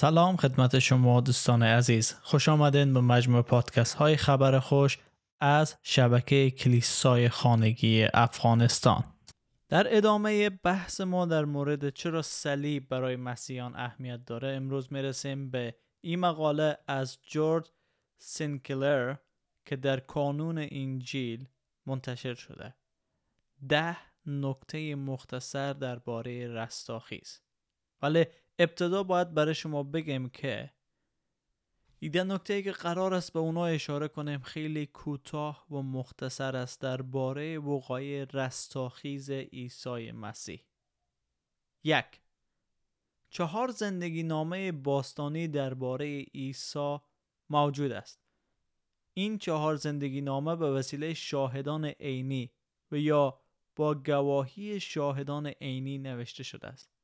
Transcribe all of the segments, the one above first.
سلام خدمت شما دوستان عزیز. خوش آمدین به مجموع پادکست های خبر خوش از شبکه کلیسای خانگی افغانستان. در ادامه بحث ما در مورد چرا صلیب برای مسیحیان اهمیت داره امروز می‌رسیم به این مقاله از جورج سینکلر که در کانون انجیل منتشر شده. ده نکته مختصر درباره رستاخیز. ولی ابتدا باید برای شما بگم که ایده نکته ای که قرار است به اونا اشاره کنیم خیلی کوتاه و مختصر است درباره وقایع رستاخیز عیسی مسیح. یک چهار زندگی نامه باستانی درباره عیسی موجود است. این چهار زندگی نامه به وسیله شاهدان عینی و یا با گواهی شاهدان عینی نوشته شده است.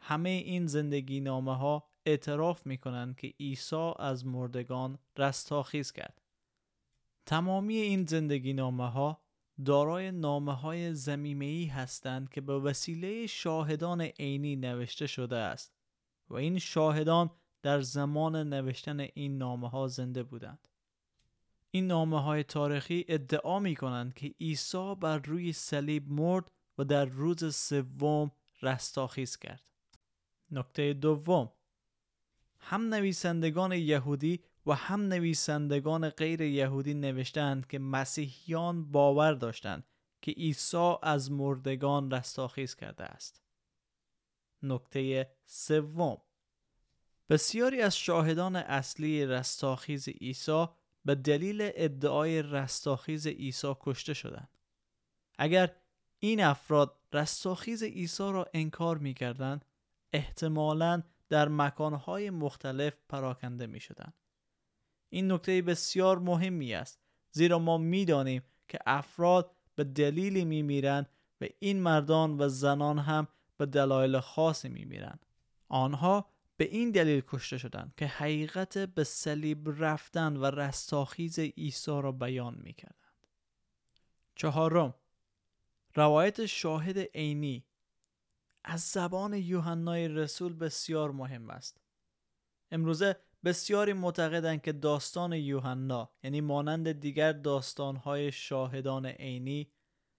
همه این زندگی نامه ها اعتراف می کنند که عیسی از مردگان رستاخیز کرد. تمامی این زندگی نامه ها دارای نامه های زمیمه هستند که به وسیله شاهدان عینی نوشته شده است و این شاهدان در زمان نوشتن این نامه ها زنده بودند. این نامه های تاریخی ادعا می کنند که عیسی بر روی صلیب مرد و در روز سوم رستاخیز کرد. نکته دوم هم نویسندگان یهودی و هم نویسندگان غیر یهودی نوشتند که مسیحیان باور داشتند که عیسی از مردگان رستاخیز کرده است. نکته سوم بسیاری از شاهدان اصلی رستاخیز عیسی به دلیل ادعای رستاخیز عیسی کشته شدند. اگر این افراد رستاخیز عیسی را انکار می کردند احتمالا در مکانهای مختلف پراکنده می شدن. این نکته بسیار مهمی است زیرا ما می دانیم که افراد به دلیلی می میرن و این مردان و زنان هم به دلایل خاصی می میرن. آنها به این دلیل کشته شدند که حقیقت به صلیب رفتن و رستاخیز عیسی را بیان می کردند. چهارم روایت شاهد عینی از زبان یوحنای رسول بسیار مهم است. امروزه بسیاری معتقدند که داستان یوحنا یعنی مانند دیگر داستانهای شاهدان عینی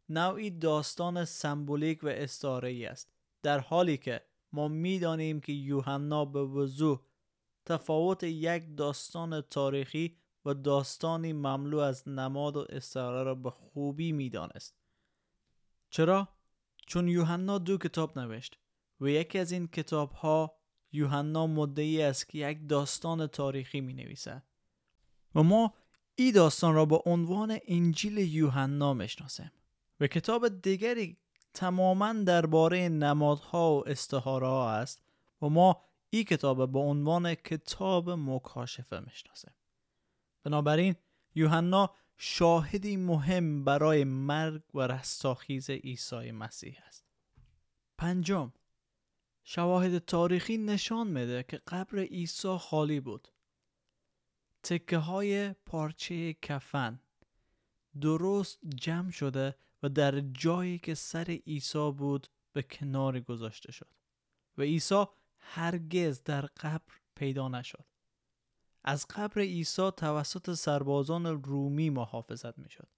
نوعی داستان سمبولیک و استعاره است در حالی که ما می‌دانیم که یوحنا به وضوح تفاوت یک داستان تاریخی و داستانی مملو از نماد و استعاره را به خوبی می‌دانست چرا چون یوحنا دو کتاب نوشت و یکی از این کتاب ها یوحنا مدعی است که یک داستان تاریخی می نویسد و ما این داستان را با عنوان انجیل یوحنا می‌شناسیم و کتاب دیگری تماما درباره نمادها و استخاره ها است و ما این کتاب با عنوان کتاب مکاشفه می‌شناسیم. بنابراین یوحنا شاهدی مهم برای مرگ و رستاخیز عیسی مسیح است. پنجم شواهد تاریخی نشان میده که قبر عیسی خالی بود. تکه های پارچه کفن درست جمع شده و در جایی که سر عیسی بود به کنار گذاشته شد و عیسی هرگز در قبر پیدا نشد. از قبر عیسی توسط سربازان رومی محافظت می‌شد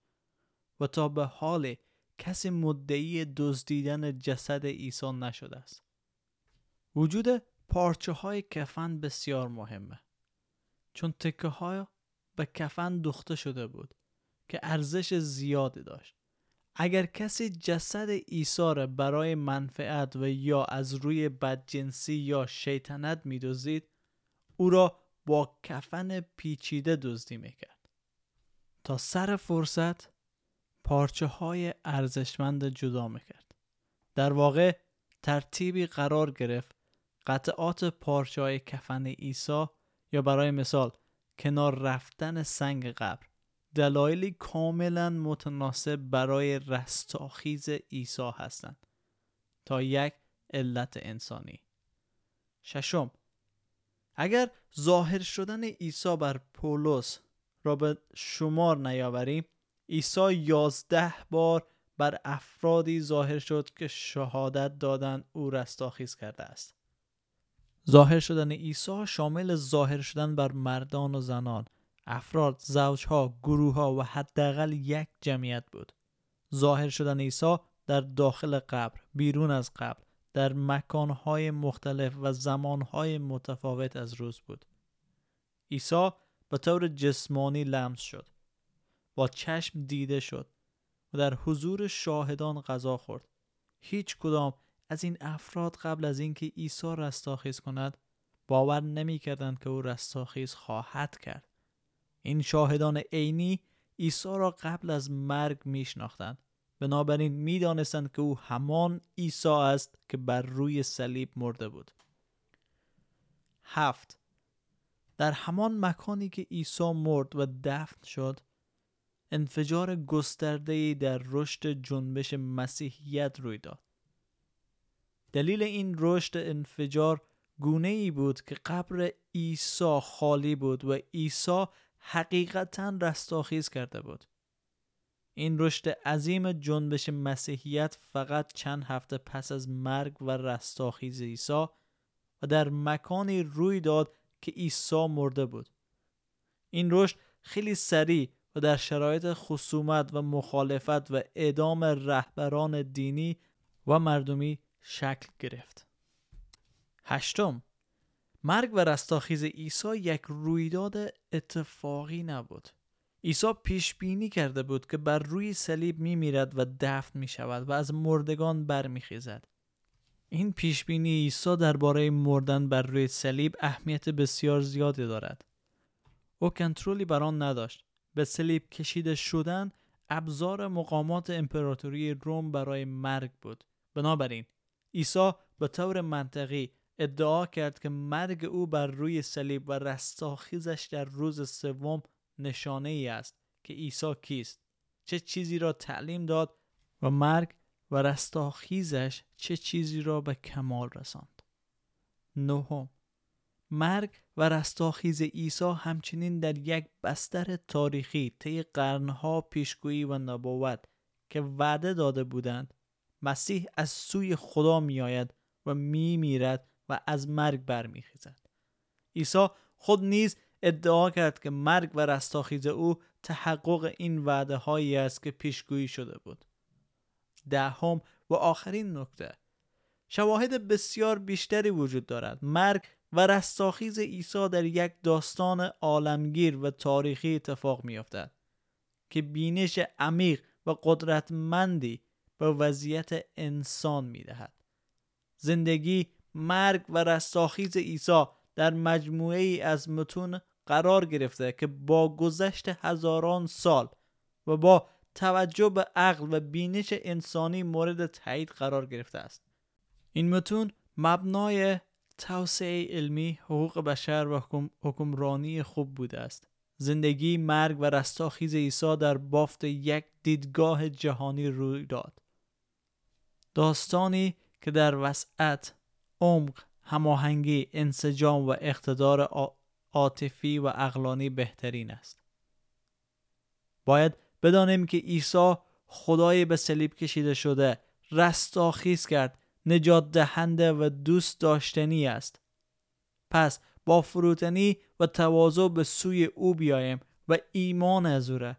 و تا به حال کسی مدعی دزدیدن جسد عیسی نشده است. وجود پارچه های کفن بسیار مهمه چون تکه های به کفن دخته شده بود که ارزش زیادی داشت. اگر کسی جسد عیسی را برای منفعت و یا از روی بدجنسی یا شیطنت میدوزید او را با کفن پیچیده دزدی می‌کرد. تا سر فرصت پارچه های ارزشمند جدا می‌کرد. در واقع ترتیبی قرار گرفت قطعات پارچه های کفن عیسی یا برای مثال کنار رفتن سنگ قبر دلایلی کاملا متناسب برای رستاخیز عیسی هستند. تا یک علت انسانی. ششم اگر ظاهر شدن عیسی بر پولس را به شمار نیاوریم عیسی یازده بار بر افرادی ظاهر شد که شهادت دادن او رستاخیز کرده است ظاهر شدن عیسی شامل ظاهر شدن بر مردان و زنان افراد، زوجها، گروهها و حداقل یک جمعیت بود. ظاهر شدن عیسی در داخل قبر، بیرون از قبر، در مکانهای مختلف و زمانهای متفاوت از روز بود. عیسی به طور جسمانی لمس شد. با چشم دیده شد و در حضور شاهدان غذا خورد. هیچ کدام از این افراد قبل از اینکه عیسی رستاخیز کند باور نمی کردند که او رستاخیز خواهد کرد. این شاهدان عینی عیسی را قبل از مرگ میشناختند بنابراین می‌دانستند که او همان عیسی است که بر روی صلیب مرده بود. هفت. در همان مکانی که عیسی مرد و دفن شد انفجار گسترده در رشد جنبش مسیحیت روی داد. دلیل این رشد انفجار گونه ای بود که قبر عیسی خالی بود و عیسی حقیقتا رستاخیز کرده بود. این رشد عظیم جنبش مسیحیت فقط چند هفته پس از مرگ و رستاخیز عیسی و در مکانی روی داد که عیسی مرده بود این رشد خیلی سریع و در شرایط خصومت و مخالفت و اعدام رهبران دینی و مردمی شکل گرفت هشتم مرگ و رستاخیز عیسی یک رویداد اتفاقی نبود. عیسی پیش بینی کرده بود که بر روی صلیب می میرد و دفن می شود و از مردگان برمیخیزد. این پیش بینی عیسی درباره مردن بر روی صلیب اهمیت بسیار زیادی دارد. او کنترلی بر آن نداشت. به صلیب کشیده شدن ابزار مقامات امپراتوری روم برای مرگ بود. بنابراین عیسی به طور منطقی ادعا کرد که مرگ او بر روی صلیب و رستاخیزش در روز سوم نشانه ای است که عیسی کیست. چه چیزی را تعلیم داد و مرگ و رستاخیزش چه چیزی را به کمال رساند. نهم مرگ و رستاخیز عیسی همچنین در یک بستر تاریخی طی قرنها پیشگویی و نبوت که وعده داده بودند مسیح از سوی خدا میآید و می میرد و از مرگ برمیخیزد. عیسی خود نیز ادعا کرد که مرگ و رستاخیز او تحقق این وعده هایی است که پیشگویی شده بود. دهم و آخرین نکته. شواهد بسیار بیشتری وجود دارد. مرگ و رستاخیز عیسی در یک داستان عالمگیر و تاریخی اتفاق میافتد که بینش عمیق و قدرتمندی به وضعیت انسان می‌دهد. زندگی مرگ و رستاخیز عیسی در مجموعه ای از متون قرار گرفته که با گذشت هزاران سال و با توجه به عقل و بینش انسانی مورد تایید قرار گرفته است. این متون مبنای توسعه علمی حقوق بشر و حکمرانی خوب بوده است. زندگی مرگ و رستاخیز عیسی در بافت یک دیدگاه جهانی روی داد. داستانی که در وسعت عمق هماهنگی انسجام و اقتدار عاطفی و اقلانی بهترین است. باید بدانیم که عیسی خدای به صلیب کشیده شده رستاخیز کرد نجات دهنده و دوست داشتنی است. پس با فروتنی و تواضع به سوی او بیایم و ایمان از او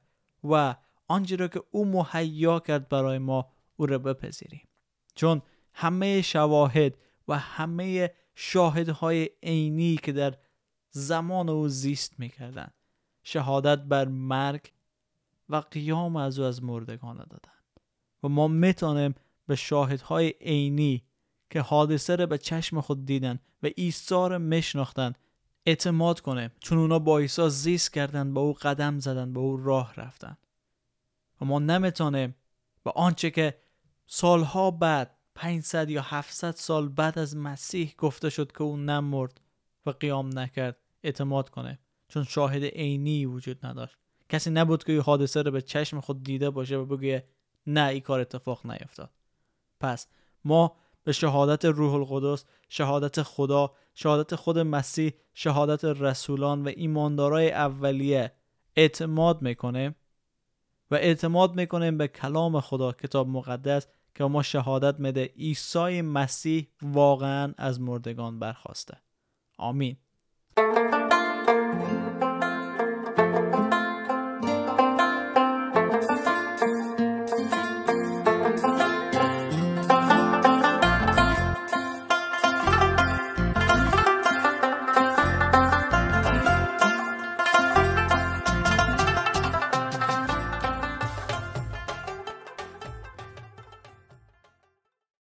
و آنچه را که او مهیا کرد برای ما او را بپذیریم. چون همه شواهد و همه شاهدهای عینی که در زمان او زیست می‌کردند شهادت بر مرگ و قیام از او از مردگان دادند و ما می‌تونیم به شاهدهای عینی که حادثه را به چشم خود دیدن و عیسی را میشناختند اعتماد کنیم. چون اونا با عیسی زیست کردند با او قدم زدن با او راه رفتن. و ما نمی‌تونیم به آنچه که سالها بعد 500 یا 700 سال بعد از مسیح گفته شد که او نمرد و قیام نکرد اعتماد کنه. چون شاهد عینی وجود نداشت. کسی نبود که این حادثه رو به چشم خود دیده باشه و بگه نه این کار اتفاق نیفتاد. پس ما به شهادت روح القدس شهادت خدا شهادت خود مسیح شهادت رسولان و ایماندارای اولیه اعتماد می‌کنیم و اعتماد می‌کنیم به کلام خدا کتاب مقدس که ما شهادت مده عیسی مسیح واقعا از مردگان برخواسته. آمین.